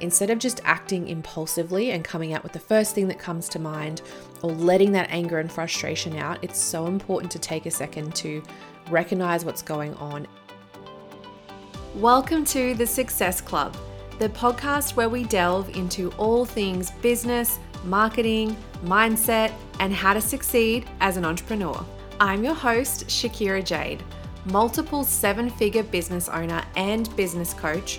Instead of just acting impulsively and coming out with the first thing that comes to mind or letting that anger and frustration out, it's so important to take a second to recognize what's going on. Welcome to the Success Club, the podcast where we delve into all things business, marketing, mindset, and how to succeed as an entrepreneur. I'm your host, Shakira Jade, multiple seven figure business owner and business coach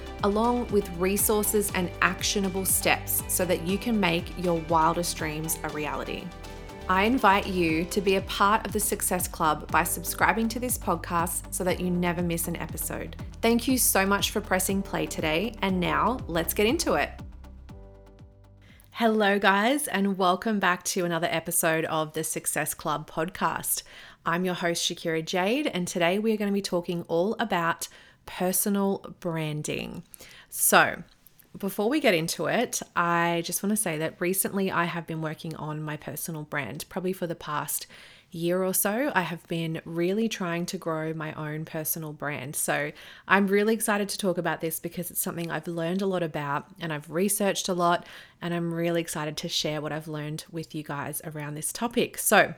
along with resources and actionable steps so that you can make your wildest dreams a reality. I invite you to be a part of the Success Club by subscribing to this podcast so that you never miss an episode. Thank you so much for pressing play today, and now let's get into it. Hello, guys, and welcome back to another episode of the Success Club podcast. I'm your host, Shakira Jade, and today we are going to be talking all about personal branding. So, before we get into it, I just want to say that recently I have been working on my personal brand, probably for the past year or so. I have been really trying to grow my own personal brand. So I'm really excited to talk about this because it's something I've learned a lot about and I've researched a lot. And I'm really excited to share what I've learned with you guys around this topic. So,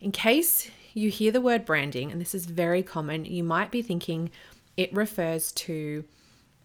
in case you hear the word branding, and this is very common, you might be thinking, it refers to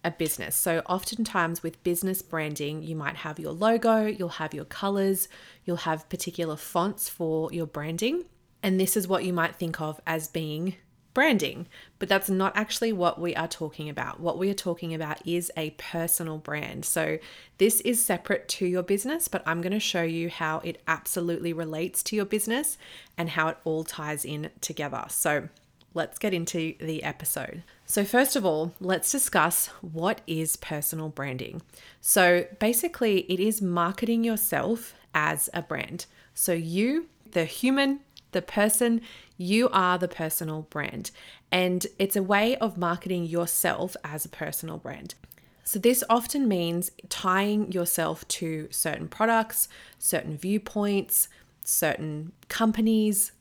a business. So, oftentimes with business branding, you might have your logo, you'll have your colors, you'll have particular fonts for your branding. And this is what you might think of as being branding, but that's not actually what we are talking about. What we are talking about is a personal brand. So, this is separate to your business, but I'm going to show you how it absolutely relates to your business and how it all ties in together. So, let's get into the episode. So, first of all, let's discuss what is personal branding. So, basically, it is marketing yourself as a brand. So, you, the human, the person, you are the personal brand. And it's a way of marketing yourself as a personal brand. So, this often means tying yourself to certain products, certain viewpoints, certain companies,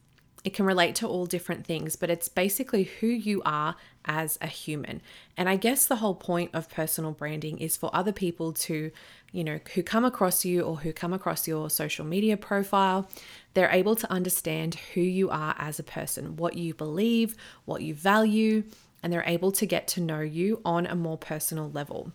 it can relate to all different things, but it's basically who you are as a human. And I guess the whole point of personal branding is for other people to, you know, who come across you or who come across your social media profile, they're able to understand who you are as a person, what you believe, what you value, and they're able to get to know you on a more personal level.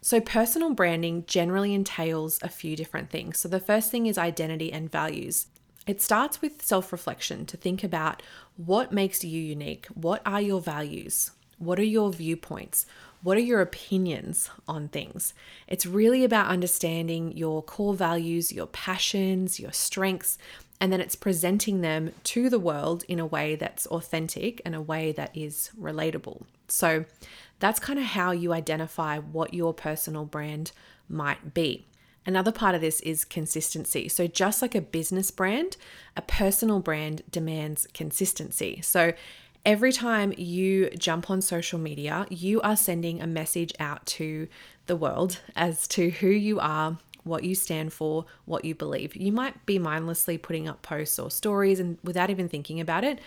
So, personal branding generally entails a few different things. So, the first thing is identity and values. It starts with self reflection to think about what makes you unique. What are your values? What are your viewpoints? What are your opinions on things? It's really about understanding your core values, your passions, your strengths, and then it's presenting them to the world in a way that's authentic and a way that is relatable. So that's kind of how you identify what your personal brand might be. Another part of this is consistency. So, just like a business brand, a personal brand demands consistency. So, every time you jump on social media, you are sending a message out to the world as to who you are, what you stand for, what you believe. You might be mindlessly putting up posts or stories and without even thinking about it,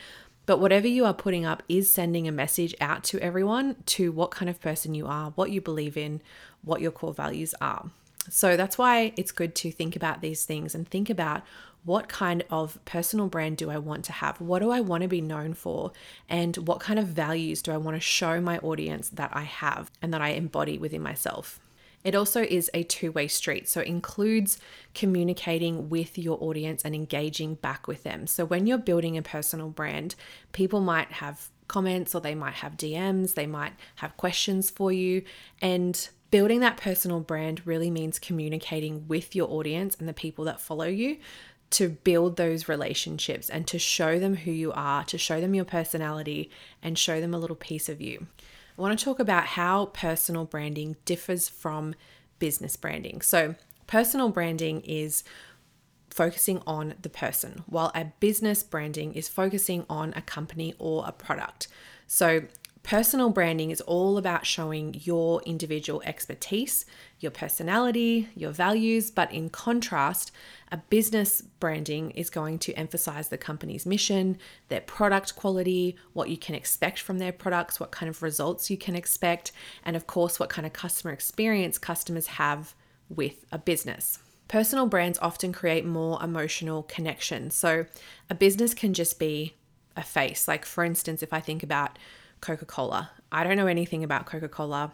but whatever you are putting up is sending a message out to everyone to what kind of person you are, what you believe in, what your core values are. So that's why it's good to think about these things and think about what kind of personal brand do I want to have? What do I want to be known for? And what kind of values do I want to show my audience that I have and that I embody within myself? It also is a two way street. So, it includes communicating with your audience and engaging back with them. So, when you're building a personal brand, people might have comments or they might have DMs, they might have questions for you. And building that personal brand really means communicating with your audience and the people that follow you to build those relationships and to show them who you are, to show them your personality and show them a little piece of you. I want to talk about how personal branding differs from business branding. So, personal branding is focusing on the person, while a business branding is focusing on a company or a product. So, personal branding is all about showing your individual expertise, your personality, your values, but in contrast, a business branding is going to emphasize the company's mission, their product quality, what you can expect from their products, what kind of results you can expect, and of course, what kind of customer experience customers have with a business. Personal brands often create more emotional connections. So, a business can just be a face. Like, for instance, if I think about Coca Cola, I don't know anything about Coca Cola.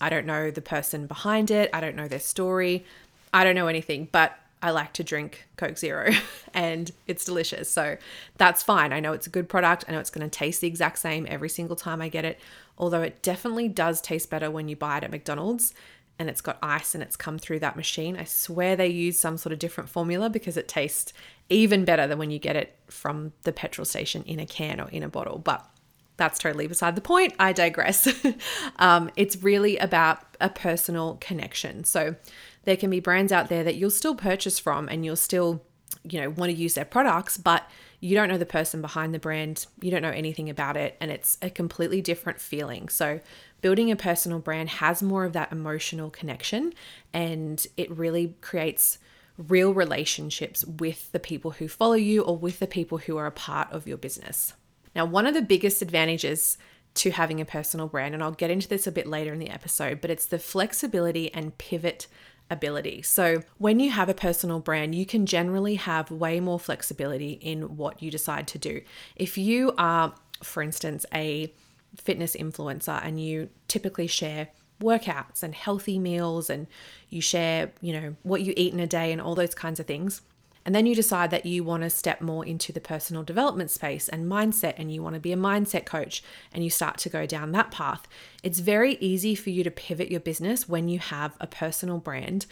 I don't know the person behind it. I don't know their story. I don't know anything, but I like to drink Coke Zero and it's delicious. So that's fine. I know it's a good product. I know it's going to taste the exact same every single time I get it. Although it definitely does taste better when you buy it at McDonald's and it's got ice and it's come through that machine. I swear they use some sort of different formula because it tastes even better than when you get it from the petrol station in a can or in a bottle. But that's totally beside the point. I digress. um, it's really about a personal connection. So there can be brands out there that you'll still purchase from and you'll still, you know, want to use their products, but you don't know the person behind the brand, you don't know anything about it, and it's a completely different feeling. So, building a personal brand has more of that emotional connection and it really creates real relationships with the people who follow you or with the people who are a part of your business. Now, one of the biggest advantages to having a personal brand, and I'll get into this a bit later in the episode, but it's the flexibility and pivot ability. So, when you have a personal brand, you can generally have way more flexibility in what you decide to do. If you are, for instance, a fitness influencer and you typically share workouts and healthy meals and you share, you know, what you eat in a day and all those kinds of things, and then you decide that you want to step more into the personal development space and mindset, and you want to be a mindset coach, and you start to go down that path. It's very easy for you to pivot your business when you have a personal brand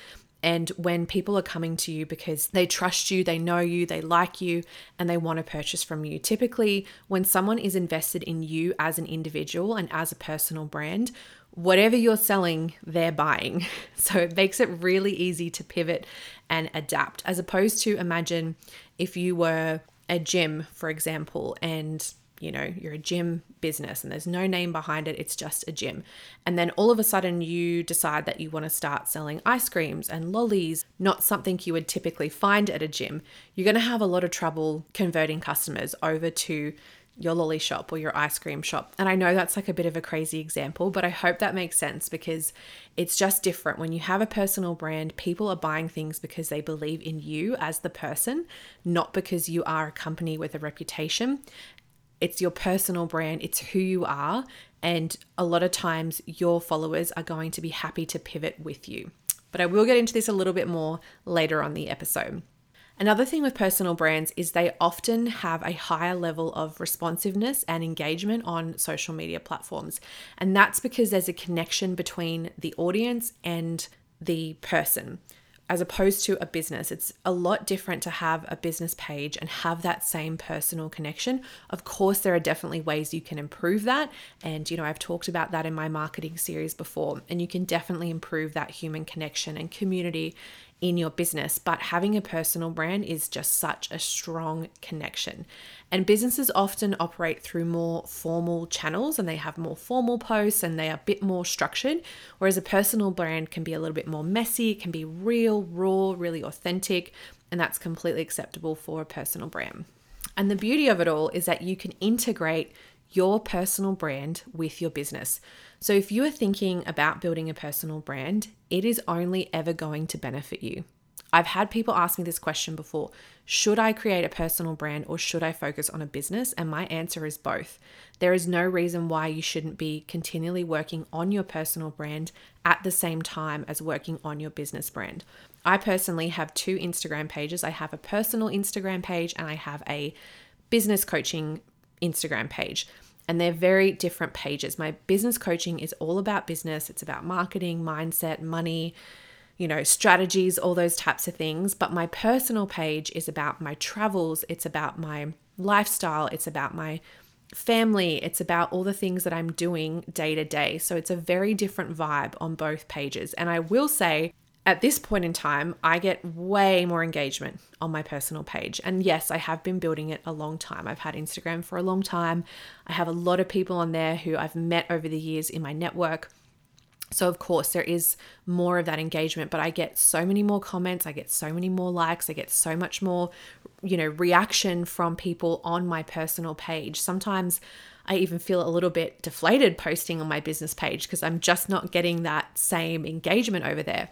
and when people are coming to you because they trust you, they know you, they like you, and they want to purchase from you. Typically, when someone is invested in you as an individual and as a personal brand, whatever you're selling, they're buying. So it makes it really easy to pivot and adapt, as opposed to imagine if you were a gym, for example, and you know, you're a gym business and there's no name behind it, it's just a gym. And then all of a sudden you decide that you want to start selling ice creams and lollies, not something you would typically find at a gym. You're going to have a lot of trouble converting customers over to your lolly shop or your ice cream shop. And I know that's like a bit of a crazy example, but I hope that makes sense because it's just different. When you have a personal brand, people are buying things because they believe in you as the person, not because you are a company with a reputation. It's your personal brand, it's who you are. And a lot of times, your followers are going to be happy to pivot with you. But I will get into this a little bit more later on the episode. Another thing with personal brands is they often have a higher level of responsiveness and engagement on social media platforms. And that's because there's a connection between the audience and the person as opposed to a business. It's a lot different to have a business page and have that same personal connection. Of course, there are definitely ways you can improve that. And, you know, I've talked about that in my marketing series before. And you can definitely improve that human connection and community in your business, but having a personal brand is just such a strong connection. And businesses often operate through more formal channels and they have more formal posts and they are a bit more structured, whereas a personal brand can be a little bit more messy, it can be real, raw, really authentic, and that's completely acceptable for a personal brand. And the beauty of it all is that you can integrate your personal brand with your business. So, if you are thinking about building a personal brand, it is only ever going to benefit you. I've had people ask me this question before Should I create a personal brand or should I focus on a business? And my answer is both. There is no reason why you shouldn't be continually working on your personal brand at the same time as working on your business brand. I personally have two Instagram pages I have a personal Instagram page and I have a business coaching Instagram page and they're very different pages. My business coaching is all about business, it's about marketing, mindset, money, you know, strategies, all those types of things. But my personal page is about my travels, it's about my lifestyle, it's about my family, it's about all the things that I'm doing day to day. So it's a very different vibe on both pages. And I will say, at this point in time, I get way more engagement on my personal page. And yes, I have been building it a long time. I've had Instagram for a long time. I have a lot of people on there who I've met over the years in my network. So, of course, there is more of that engagement, but I get so many more comments, I get so many more likes, I get so much more, you know, reaction from people on my personal page. Sometimes I even feel a little bit deflated posting on my business page because I'm just not getting that same engagement over there.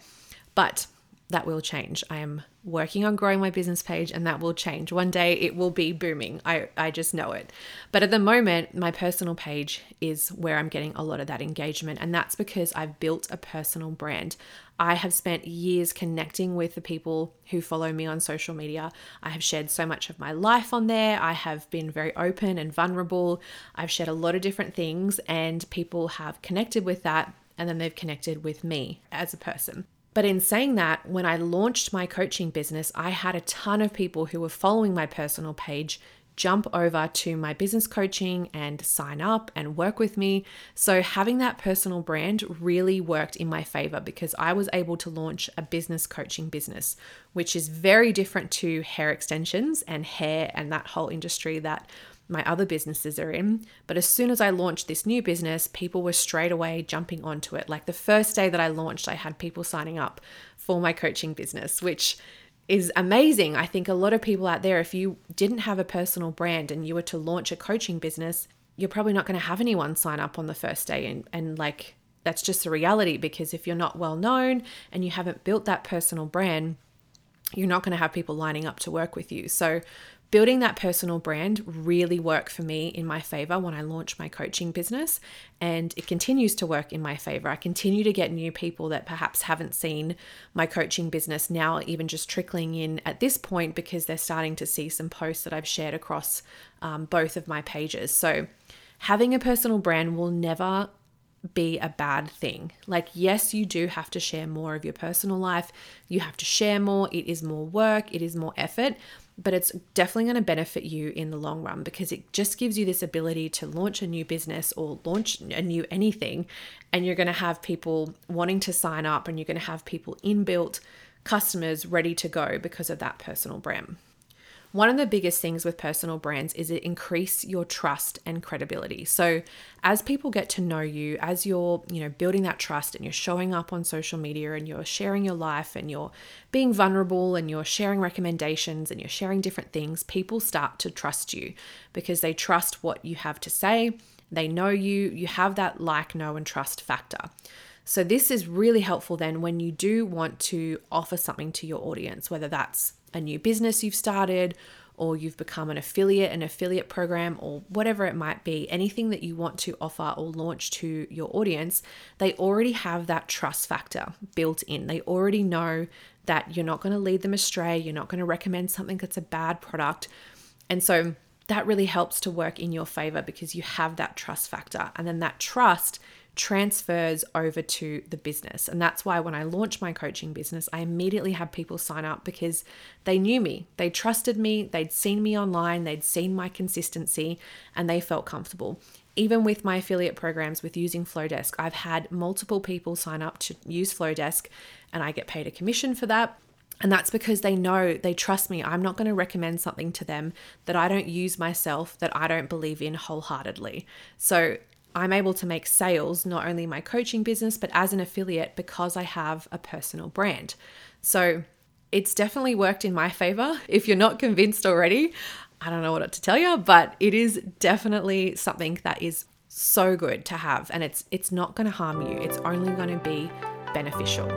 But that will change. I am working on growing my business page and that will change. One day it will be booming. I, I just know it. But at the moment, my personal page is where I'm getting a lot of that engagement. And that's because I've built a personal brand. I have spent years connecting with the people who follow me on social media. I have shared so much of my life on there. I have been very open and vulnerable. I've shared a lot of different things, and people have connected with that. And then they've connected with me as a person. But in saying that, when I launched my coaching business, I had a ton of people who were following my personal page jump over to my business coaching and sign up and work with me. So, having that personal brand really worked in my favor because I was able to launch a business coaching business, which is very different to hair extensions and hair and that whole industry that my other businesses are in. But as soon as I launched this new business, people were straight away jumping onto it. Like the first day that I launched, I had people signing up for my coaching business, which is amazing. I think a lot of people out there, if you didn't have a personal brand and you were to launch a coaching business, you're probably not going to have anyone sign up on the first day. And, and like, that's just the reality because if you're not well known and you haven't built that personal brand, you're not going to have people lining up to work with you. So, building that personal brand really worked for me in my favor when I launched my coaching business, and it continues to work in my favor. I continue to get new people that perhaps haven't seen my coaching business now, even just trickling in at this point because they're starting to see some posts that I've shared across um, both of my pages. So, having a personal brand will never be a bad thing. Like, yes, you do have to share more of your personal life. You have to share more. It is more work, it is more effort but it's definitely going to benefit you in the long run because it just gives you this ability to launch a new business or launch a new anything and you're going to have people wanting to sign up and you're going to have people inbuilt customers ready to go because of that personal brand. One of the biggest things with personal brands is it increase your trust and credibility. So as people get to know you, as you're, you know, building that trust and you're showing up on social media and you're sharing your life and you're being vulnerable and you're sharing recommendations and you're sharing different things, people start to trust you because they trust what you have to say. They know you, you have that like, know, and trust factor. So, this is really helpful then when you do want to offer something to your audience, whether that's a new business you've started or you've become an affiliate, an affiliate program, or whatever it might be, anything that you want to offer or launch to your audience, they already have that trust factor built in. They already know that you're not going to lead them astray, you're not going to recommend something that's a bad product. And so that really helps to work in your favor because you have that trust factor. And then that trust transfers over to the business. And that's why when I launched my coaching business, I immediately had people sign up because they knew me, they trusted me, they'd seen me online, they'd seen my consistency, and they felt comfortable. Even with my affiliate programs with using Flodesk, I've had multiple people sign up to use Flodesk and I get paid a commission for that. And that's because they know, they trust me. I'm not going to recommend something to them that I don't use myself, that I don't believe in wholeheartedly. So I'm able to make sales, not only in my coaching business, but as an affiliate because I have a personal brand. So it's definitely worked in my favor. If you're not convinced already, I don't know what to tell you, but it is definitely something that is so good to have and it's it's not going to harm you. It's only going to be beneficial.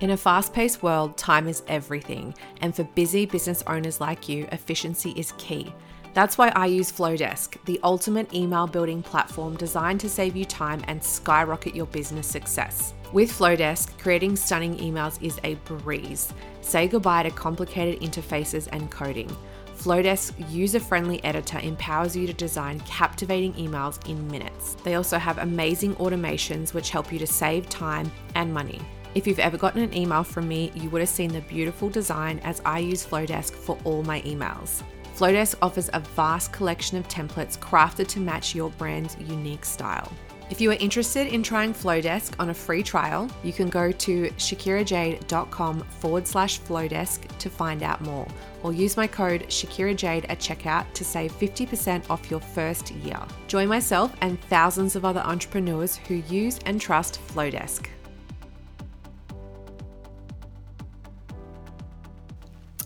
In a fast paced world, time is everything, and for busy business owners like you, efficiency is key. That's why I use Flodesk, the ultimate email building platform designed to save you time and skyrocket your business success. With Flodesk, creating stunning emails is a breeze. Say goodbye to complicated interfaces and coding. Flodesk's user friendly editor empowers you to design captivating emails in minutes. They also have amazing automations which help you to save time and money. If you've ever gotten an email from me, you would have seen the beautiful design as I use Flodesk for all my emails. Flodesk offers a vast collection of templates crafted to match your brand's unique style. If you are interested in trying Flodesk on a free trial, you can go to shakirajade.com forward slash Flodesk to find out more, or use my code ShakiraJade at checkout to save 50% off your first year. Join myself and thousands of other entrepreneurs who use and trust Flodesk.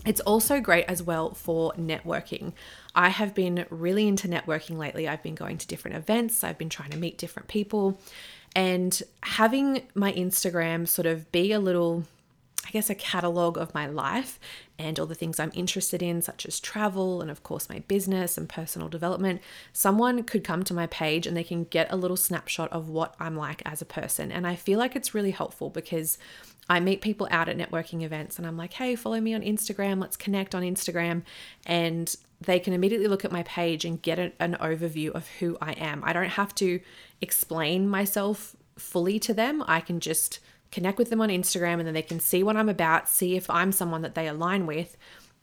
It's also great as well for networking. I have been really into networking lately. I've been going to different events, I've been trying to meet different people, and having my Instagram sort of be a little, guess, a catalog of my life and all the things I'm interested in, such as travel and, of course, my business and personal development. Someone could come to my page and they can get a little snapshot of what I'm like as a person. And I feel like it's really helpful because I meet people out at networking events and I'm like, hey, follow me on Instagram. Let's connect on Instagram. And they can immediately look at my page and get an overview of who I am. I don't have to explain myself fully to them. I can just connect with them on Instagram and then they can see what I'm about, see if I'm someone that they align with,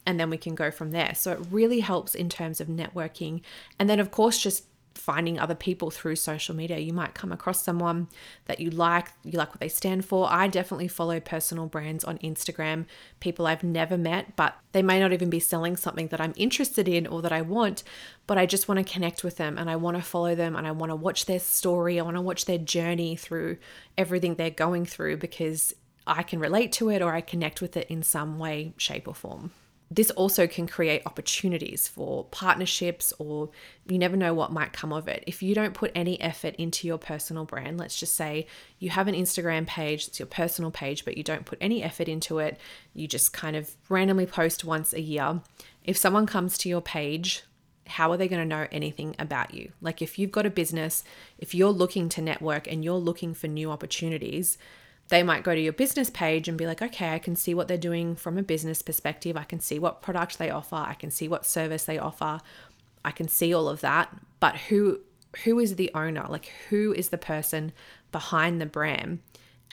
and then we can go from there. So it really helps in terms of networking. And then, of course, just finding other people through social media. You might come across someone that you like, you like what they stand for. I definitely follow personal brands on Instagram, people I've never met, but they may not even be selling something that I'm interested in or that I want, but I just want to connect with them and I want to follow them and I want to watch their story. I want to watch their journey through everything they're going through because I can relate to it or I connect with it in some way, shape, or form this also can create opportunities for partnerships, or you never know what might come of it. If you don't put any effort into your personal brand, let's just say you have an Instagram page, it's your personal page, but you don't put any effort into it, you just kind of randomly post once a year. If someone comes to your page, how are they going to know anything about you? Like, if you've got a business, if you're looking to network and you're looking for new opportunities, they might go to your business page and be like, okay, I can see what they're doing from a business perspective. I can see what product they offer. I can see what service they offer. I can see all of that. But who who is the owner? Like who is the person behind the brand?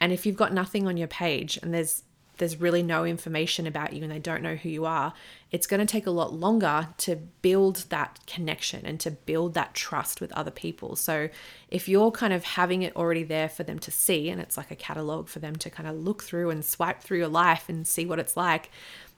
And if you've got nothing on your page and there's there's really no information about you and they don't know who you are, it's going to take a lot longer to build that connection and to build that trust with other people. So, if you're kind of having it already there for them to see, and it's like a catalog for them to kind of look through and swipe through your life and see what it's like,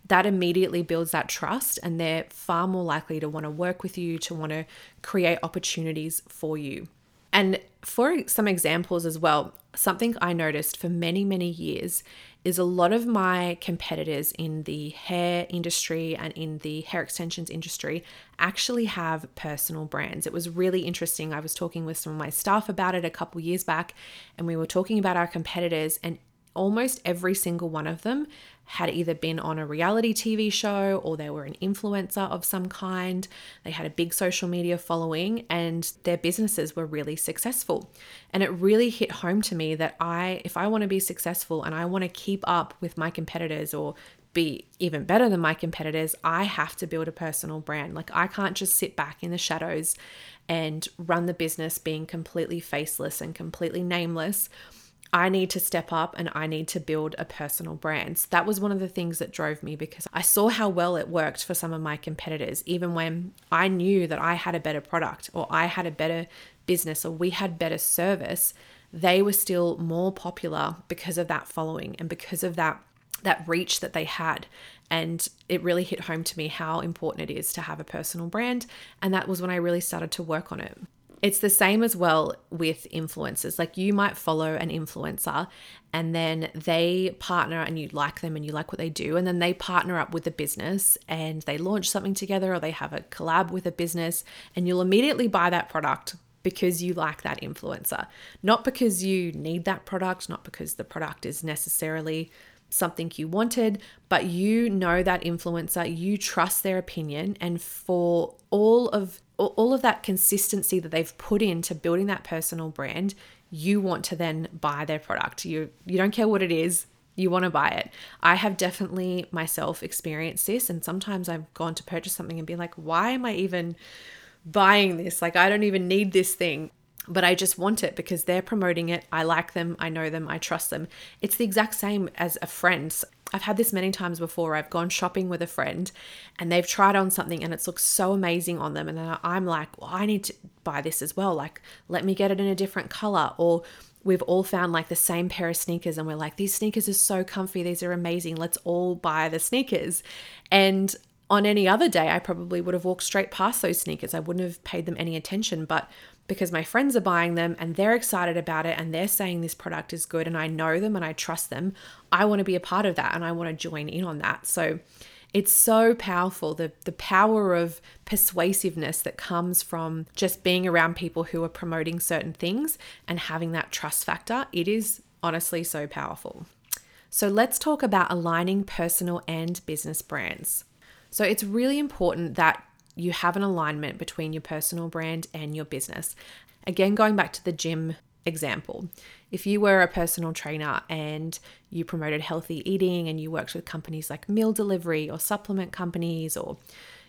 that immediately builds that trust, and they're far more likely to want to work with you, to want to create opportunities for you. And for some examples as well, something I noticed for many, many years is a lot of my competitors in the hair industry and in the hair extensions industry actually have personal brands. It was really interesting. I was talking with some of my staff about it a couple years back, and we were talking about our competitors, and almost every single one of them had either been on a reality TV show or they were an influencer of some kind. They had a big social media following and their businesses were really successful. And it really hit home to me that I if I want to be successful and I want to keep up with my competitors or be even better than my competitors, I have to build a personal brand. Like I can't just sit back in the shadows and run the business being completely faceless and completely nameless I need to step up and I need to build a personal brand. So that was one of the things that drove me because I saw how well it worked for some of my competitors, even when I knew that I had a better product or I had a better business or we had better service, they were still more popular because of that following and because of that that reach that they had and it really hit home to me how important it is to have a personal brand and that was when I really started to work on it. It's the same as well with influencers. Like you might follow an influencer and then they partner and you like them and you like what they do. And then they partner up with a business and they launch something together or they have a collab with a business and you'll immediately buy that product because you like that influencer, not because you need that product, not because the product is necessarily something you wanted, but you know that influencer, you trust their opinion, and for all of all of that consistency that they've put into building that personal brand, you want to then buy their product. You you don't care what it is, you want to buy it. I have definitely myself experienced this and sometimes I've gone to purchase something and be like, "Why am I even buying this? Like I don't even need this thing." But I just want it because they're promoting it. I like them, I know them, I trust them. It's the exact same as a friend. I've had this many times before. I've gone shopping with a friend and they've tried on something and it's looked so amazing on them. And then I'm like, well, I need to buy this as well. Like, let me get it in a different color. Or we've all found like the same pair of sneakers and we're like, these sneakers are so comfy. These are amazing. Let's all buy the sneakers. And on any other day, I probably would have walked straight past those sneakers. I wouldn't have paid them any attention. But because my friends are buying them and they're excited about it and they're saying this product is good and I know them and I trust them, I want to be a part of that and I want to join in on that. So it's so powerful the the power of persuasiveness that comes from just being around people who are promoting certain things and having that trust factor. It is honestly so powerful. So let's talk about aligning personal and business brands. So it's really important that you have an alignment between your personal brand and your business. Again, going back to the gym example, if you were a personal trainer and you promoted healthy eating and you worked with companies like meal delivery or supplement companies or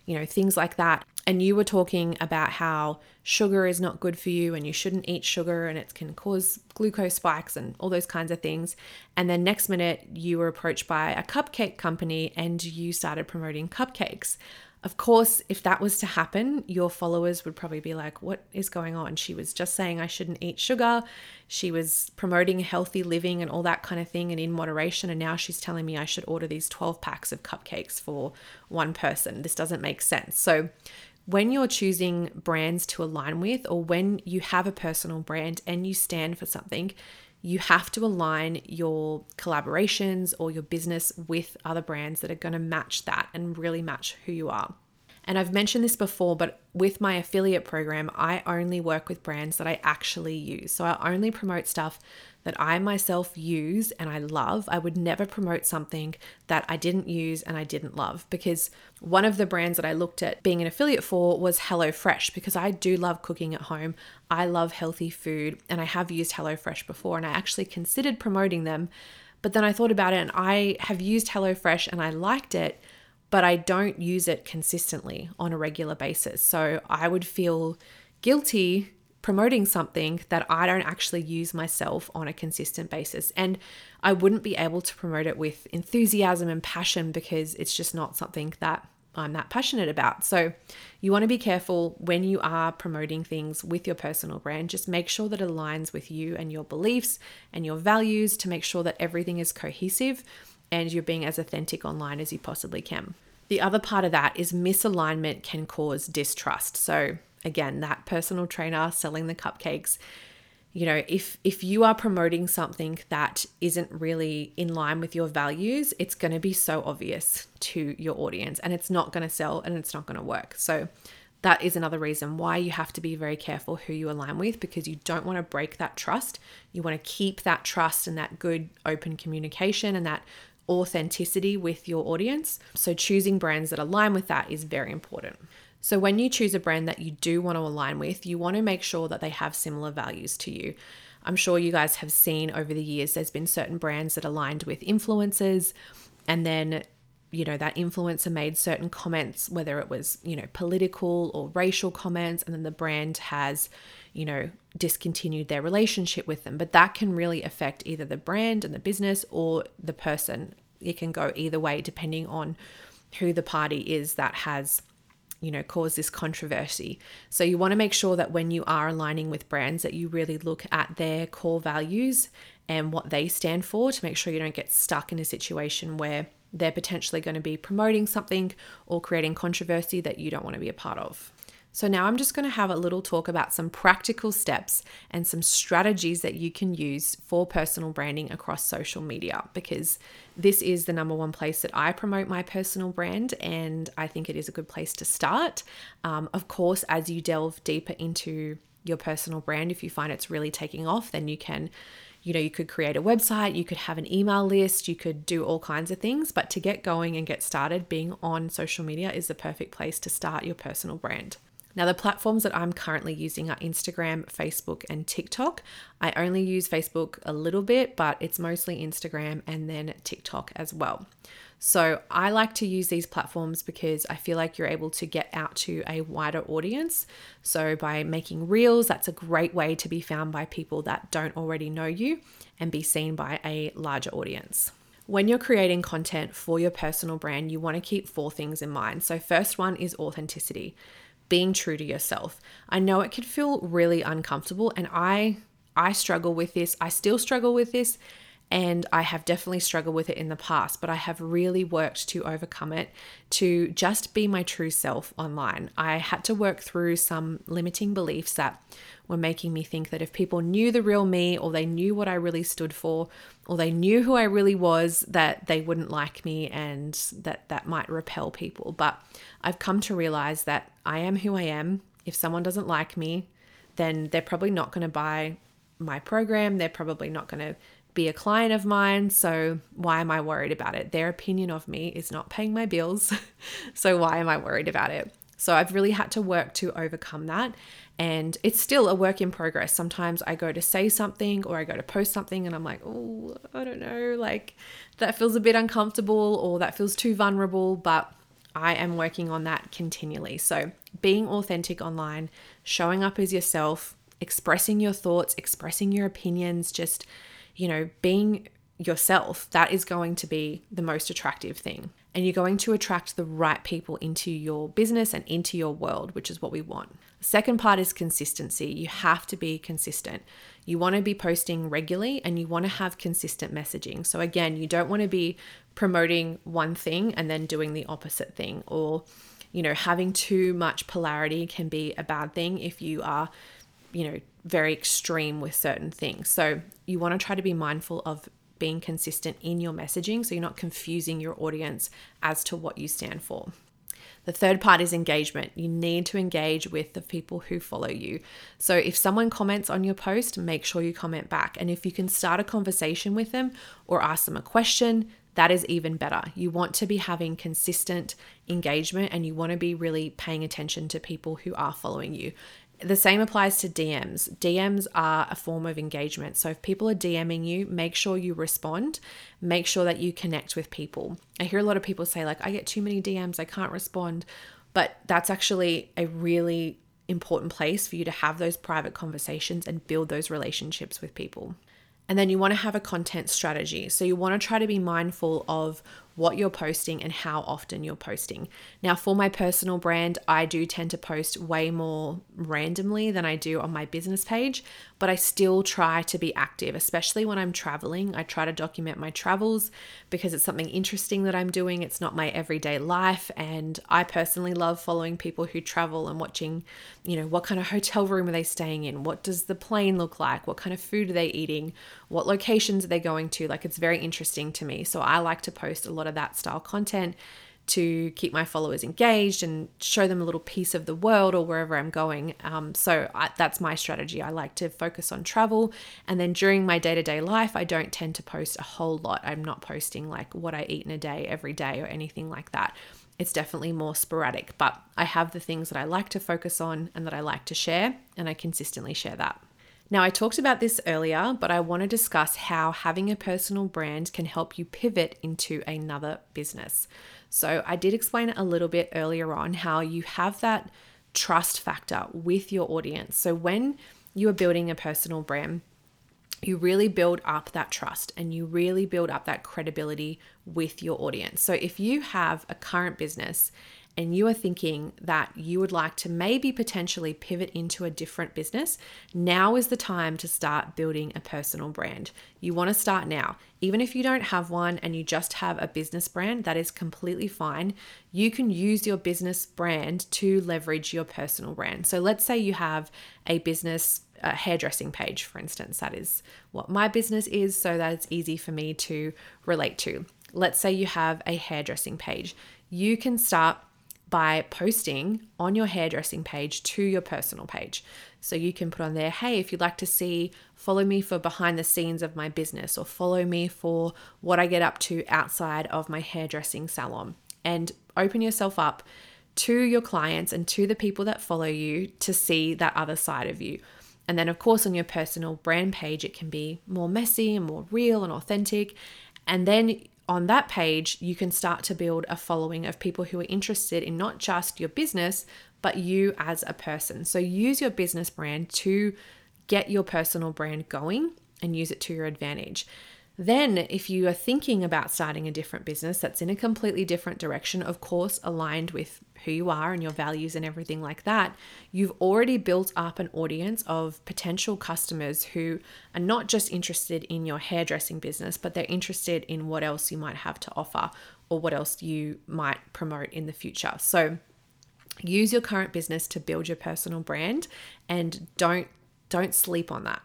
you know things like that and you were talking about how sugar is not good for you and you shouldn't eat sugar and it can cause glucose spikes and all those kinds of things and then next minute you were approached by a cupcake company and you started promoting cupcakes of course, if that was to happen, your followers would probably be like, What is going on? She was just saying I shouldn't eat sugar. She was promoting healthy living and all that kind of thing and in moderation. And now she's telling me I should order these 12 packs of cupcakes for one person. This doesn't make sense. So, when you're choosing brands to align with, or when you have a personal brand and you stand for something, you have to align your collaborations or your business with other brands that are going to match that and really match who you are. And I've mentioned this before, but with my affiliate program, I only work with brands that I actually use. So I only promote stuff that I myself use and I love. I would never promote something that I didn't use and I didn't love because one of the brands that I looked at being an affiliate for was HelloFresh because I do love cooking at home. I love healthy food and I have used HelloFresh before and I actually considered promoting them. But then I thought about it and I have used HelloFresh and I liked it but I don't use it consistently on a regular basis. So I would feel guilty promoting something that I don't actually use myself on a consistent basis. And I wouldn't be able to promote it with enthusiasm and passion because it's just not something that I'm that passionate about. So you want to be careful when you are promoting things with your personal brand. Just make sure that it aligns with you and your beliefs and your values to make sure that everything is cohesive and you're being as authentic online as you possibly can. The other part of that is misalignment can cause distrust. So, again, that personal trainer selling the cupcakes, you know, if if you are promoting something that isn't really in line with your values, it's going to be so obvious to your audience and it's not going to sell and it's not going to work. So, that is another reason why you have to be very careful who you align with because you don't want to break that trust. You want to keep that trust and that good open communication and that authenticity with your audience. So, choosing brands that align with that is very important. So, when you choose a brand that you do want to align with, you want to make sure that they have similar values to you. I'm sure you guys have seen over the years, there's been certain brands that aligned with influencers, and then you know that influencer made certain comments whether it was you know political or racial comments and then the brand has you know discontinued their relationship with them but that can really affect either the brand and the business or the person it can go either way depending on who the party is that has you know cause this controversy so you want to make sure that when you are aligning with brands that you really look at their core values and what they stand for to make sure you don't get stuck in a situation where they're potentially going to be promoting something or creating controversy that you don't want to be a part of. So, now I'm just going to have a little talk about some practical steps and some strategies that you can use for personal branding across social media because this is the number one place that I promote my personal brand, and I think it is a good place to start. Um, of course, as you delve deeper into your personal brand, if you find it's really taking off, then you can you know, you could create a website, you could have an email list, you could do all kinds of things. But to get going and get started, being on social media is the perfect place to start your personal brand. Now, the platforms that I'm currently using are Instagram, Facebook, and TikTok. I only use Facebook a little bit, but it's mostly Instagram and then TikTok as well. So I like to use these platforms because I feel like you're able to get out to a wider audience. So by making reels, that's a great way to be found by people that don't already know you and be seen by a larger audience. when you're creating content for your personal brand, you want to keep four things in mind. So, first one is authenticity, being true to yourself. I know it can feel really uncomfortable, and I I struggle with this. I still struggle with this, and I have definitely struggled with it in the past, but I have really worked to overcome it to just be my true self online. I had to work through some limiting beliefs that were making me think that if people knew the real me or they knew what I really stood for or they knew who I really was that they wouldn't like me and that that might repel people. But I've come to realize that I am who I am. If someone doesn't like me, then they're probably not going to buy my program. They're probably not going to be a client of mine. So why am I worried about it? Their opinion of me is not paying my bills. so why am I worried about it? So I've really had to work to overcome that. And it's still a work in progress. Sometimes I go to say something or I go to post something and I'm like, oh, I don't know, like that feels a bit uncomfortable or that feels too vulnerable. But I am working on that continually. So being authentic online, showing up as yourself, expressing your thoughts, expressing your opinions, just, you know, being yourself, that is going to be the most attractive thing. And you're going to attract the right people into your business and into your world, which is what we want. Second part is consistency. You have to be consistent. You want to be posting regularly and you want to have consistent messaging. So, again, you don't want to be promoting one thing and then doing the opposite thing, or, you know, having too much polarity can be a bad thing if you are you know, very extreme with certain things. So you want to try to be mindful of being consistent in your messaging so you're not confusing your audience as to what you stand for. The third part is engagement. You need to engage with the people who follow you. So if someone comments on your post, make sure you comment back. And if you can start a conversation with them or ask them a question, that is even better. You want to be having consistent engagement and you want to be really paying attention to people who are following you the same applies to DMs. DMs are a form of engagement. So if people are DMing you, make sure you respond. Make sure that you connect with people. I hear a lot of people say, like, I get too many DMs, I can't respond. But that's actually a really important place for you to have those private conversations and build those relationships with people. And then you want to have a content strategy. So you want to try to be mindful of what you're posting and how often you're posting. Now, for my personal brand, I do tend to post way more randomly than I do on my business page, but I still try to be active, especially when I'm traveling. I try to document my travels because it's something interesting that I'm doing. It's not my everyday life. And I personally love following people who travel and watching, you know, what kind of hotel room are they staying in? What does the plane look like? What kind of food are they eating? What locations are they going to? Like, it's very interesting to me. So I like to post a lot of that style content to keep my followers engaged and show them a little piece of the world or wherever I'm going. Um, so I, that's my strategy. I like to focus on travel. And then during my day to day life, I don't tend to post a whole lot. I'm not posting like what I eat in a day every day or anything like that. It's definitely more sporadic, but I have the things that I like to focus on and that I like to share, and I consistently share that. Now, I talked about this earlier, but I want to discuss how having a personal brand can help you pivot into another business. So, I did explain a little bit earlier on how you have that trust factor with your audience. So, when you are building a personal brand, you really build up that trust and you really build up that credibility with your audience. So, if you have a current business and you are thinking that you would like to maybe potentially pivot into a different business, now is the time to start building a personal brand. You want to start now. Even if you don't have one and you just have a business brand, that is completely fine. You can use your business brand to leverage your personal brand. So let's say you have a business a hairdressing page, for instance. That is what my business is, so that it's easy for me to relate to. Let's say you have a hairdressing page. You can start by posting on your hairdressing page to your personal page. So you can put on there, hey, if you'd like to see, follow me for behind the scenes of my business, or follow me for what I get up to outside of my hairdressing salon. And open yourself up to your clients and to the people that follow you to see that other side of you. And then, of course, on your personal brand page, it can be more messy and more real and authentic. And then on that page, you can start to build a following of people who are interested in not just your business, but you as a person. So use your business brand to get your personal brand going and use it to your advantage. Then, if you are thinking about starting a different business that's in a completely different direction, of course, aligned with who you are and your values and everything like that, you've already built up an audience of potential customers who are not just interested in your hairdressing business, but they're interested in what else you might have to offer or what else you might promote in the future. So, use your current business to build your personal brand and don't don't sleep on that.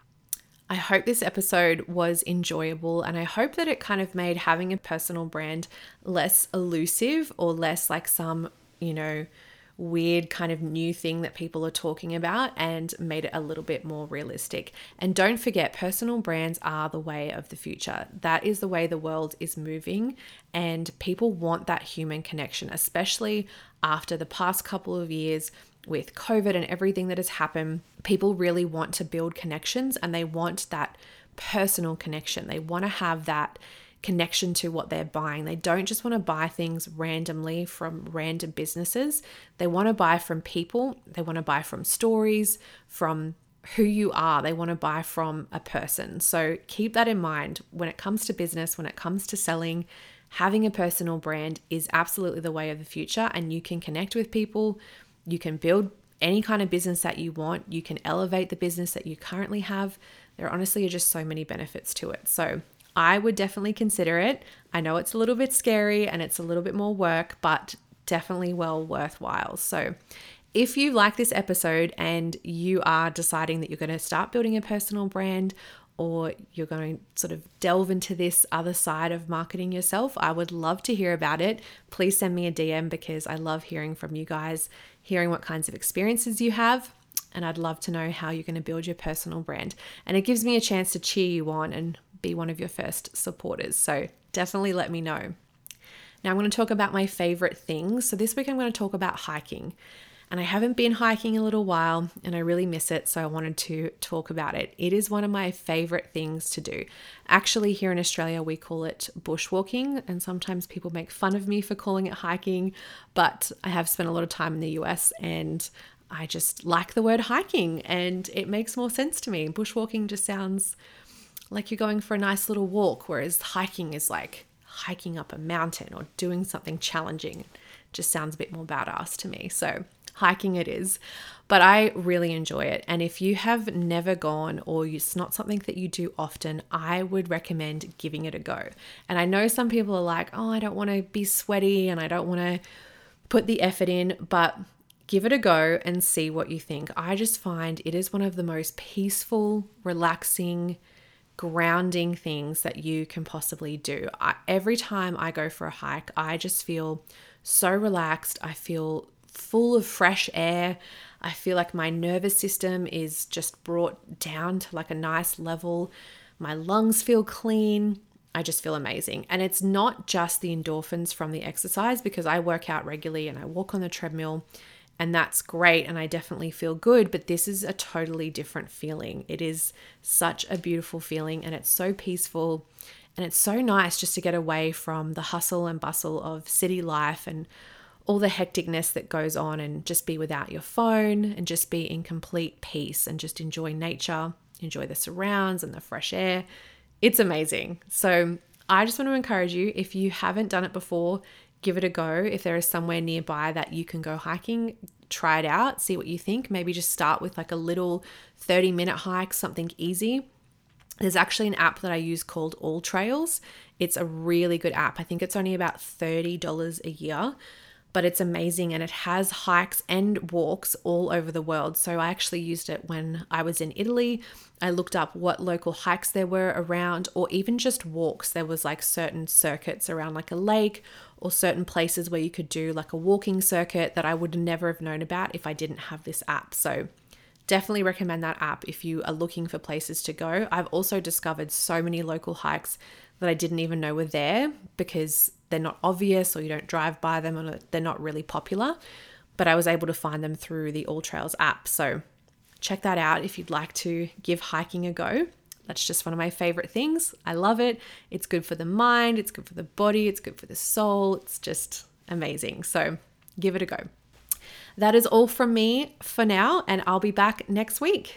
I hope this episode was enjoyable and I hope that it kind of made having a personal brand less elusive or less like some, you know, weird kind of new thing that people are talking about and made it a little bit more realistic. And don't forget, personal brands are the way of the future. That is the way the world is moving, and people want that human connection, especially after the past couple of years with COVID and everything that has happened, people really want to build connections and they want that personal connection. They want to have that connection to what they're buying. They don't just want to buy things randomly from random businesses. They want to buy from people, they want to buy from stories, from who you are. They want to buy from a person. So keep that in mind when it comes to business, when it comes to selling. Having a personal brand is absolutely the way of the future, and you can connect with people you can build any kind of business that you want. You can elevate the business that you currently have. There honestly are just so many benefits to it. So I would definitely consider it. I know it's a little bit scary and it's a little bit more work, but definitely well worthwhile. So if you like this episode and you are deciding that you're going to start building a personal brand or you're going to sort of delve into this other side of marketing yourself, I would love to hear about it. Please send me a DM because I love hearing from you guys, hearing what kinds of experiences you have. And I'd love to know how you're going to build your personal brand. And it gives me a chance to cheer you on and be one of your first supporters. So definitely let me know. Now, I'm going to talk about my favorite things. So, this week I'm going to talk about hiking and I haven't been hiking in a little while and I really miss it, so I wanted to talk about it. It is one of my favorite things to do. Actually, here in Australia, we call it bushwalking, and sometimes people make fun of me for calling it hiking, but I have spent a lot of time in the US and I just like the word hiking and it makes more sense to me. Bushwalking just sounds like you're going for a nice little walk, whereas hiking is like hiking up a mountain or doing something challenging. Just sounds a bit more badass to me. So hiking it is, but I really enjoy it. And if you have never gone or it's not something that you do often, I would recommend giving it a go. And I know some people are like, oh, I don't want to be sweaty and I don't want to put the effort in, but give it a go and see what you think. I just find it is one of the most peaceful, relaxing, grounding things that you can possibly do. I, every time I go for a hike, I just feel so relaxed. I feel full of fresh air. I feel like my nervous system is just brought down to like a nice level. My lungs feel clean. I just feel amazing. And it's not just the endorphins from the exercise because I work out regularly and I walk on the treadmill and that's great and I definitely feel good, but this is a totally different feeling. It is such a beautiful feeling and it's so peaceful and it's so nice just to get away from the hustle and bustle of city life and all the hecticness that goes on and just be without your phone and just be in complete peace and just enjoy nature, enjoy the surrounds and the fresh air. It's amazing. So, I just want to encourage you if you haven't done it before, give it a go. If there is somewhere nearby that you can go hiking, try it out, see what you think. Maybe just start with like a little 30 minute hike, something easy. There's actually an app that I use called AllTrails. It's a really good app. I think it's only about $30 a year but it's amazing and it has hikes and walks all over the world. So I actually used it when I was in Italy. I looked up what local hikes there were around, or even just walks. There was like certain circuits around like a lake or certain places where you could do like a walking circuit that I would never have known about if I didn't have this app. So definitely recommend that app if you are looking for places to go. I've also discovered so many local hikes that I didn't even know were there because they're not obvious or you don't drive by them and they're not really popular. But I was able to find them through the AllTrails app. So check that out if you'd like to give hiking a go. That's just one of my favorite things. I love it. It's good for the mind, it's good for the body, it's good for the soul. It's just amazing. So give it a go. That is all from me for now, and I'll be back next week.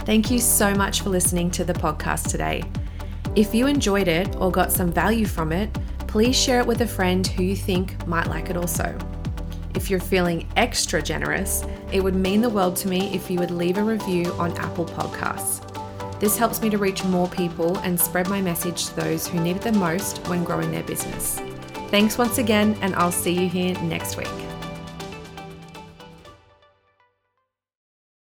Thank you so much for listening to the podcast today. If you enjoyed it or got some value from it, please share it with a friend who you think might like it also. If you're feeling extra generous, it would mean the world to me if you would leave a review on Apple Podcasts. This helps me to reach more people and spread my message to those who need it the most when growing their business. Thanks once again, and I'll see you here next week.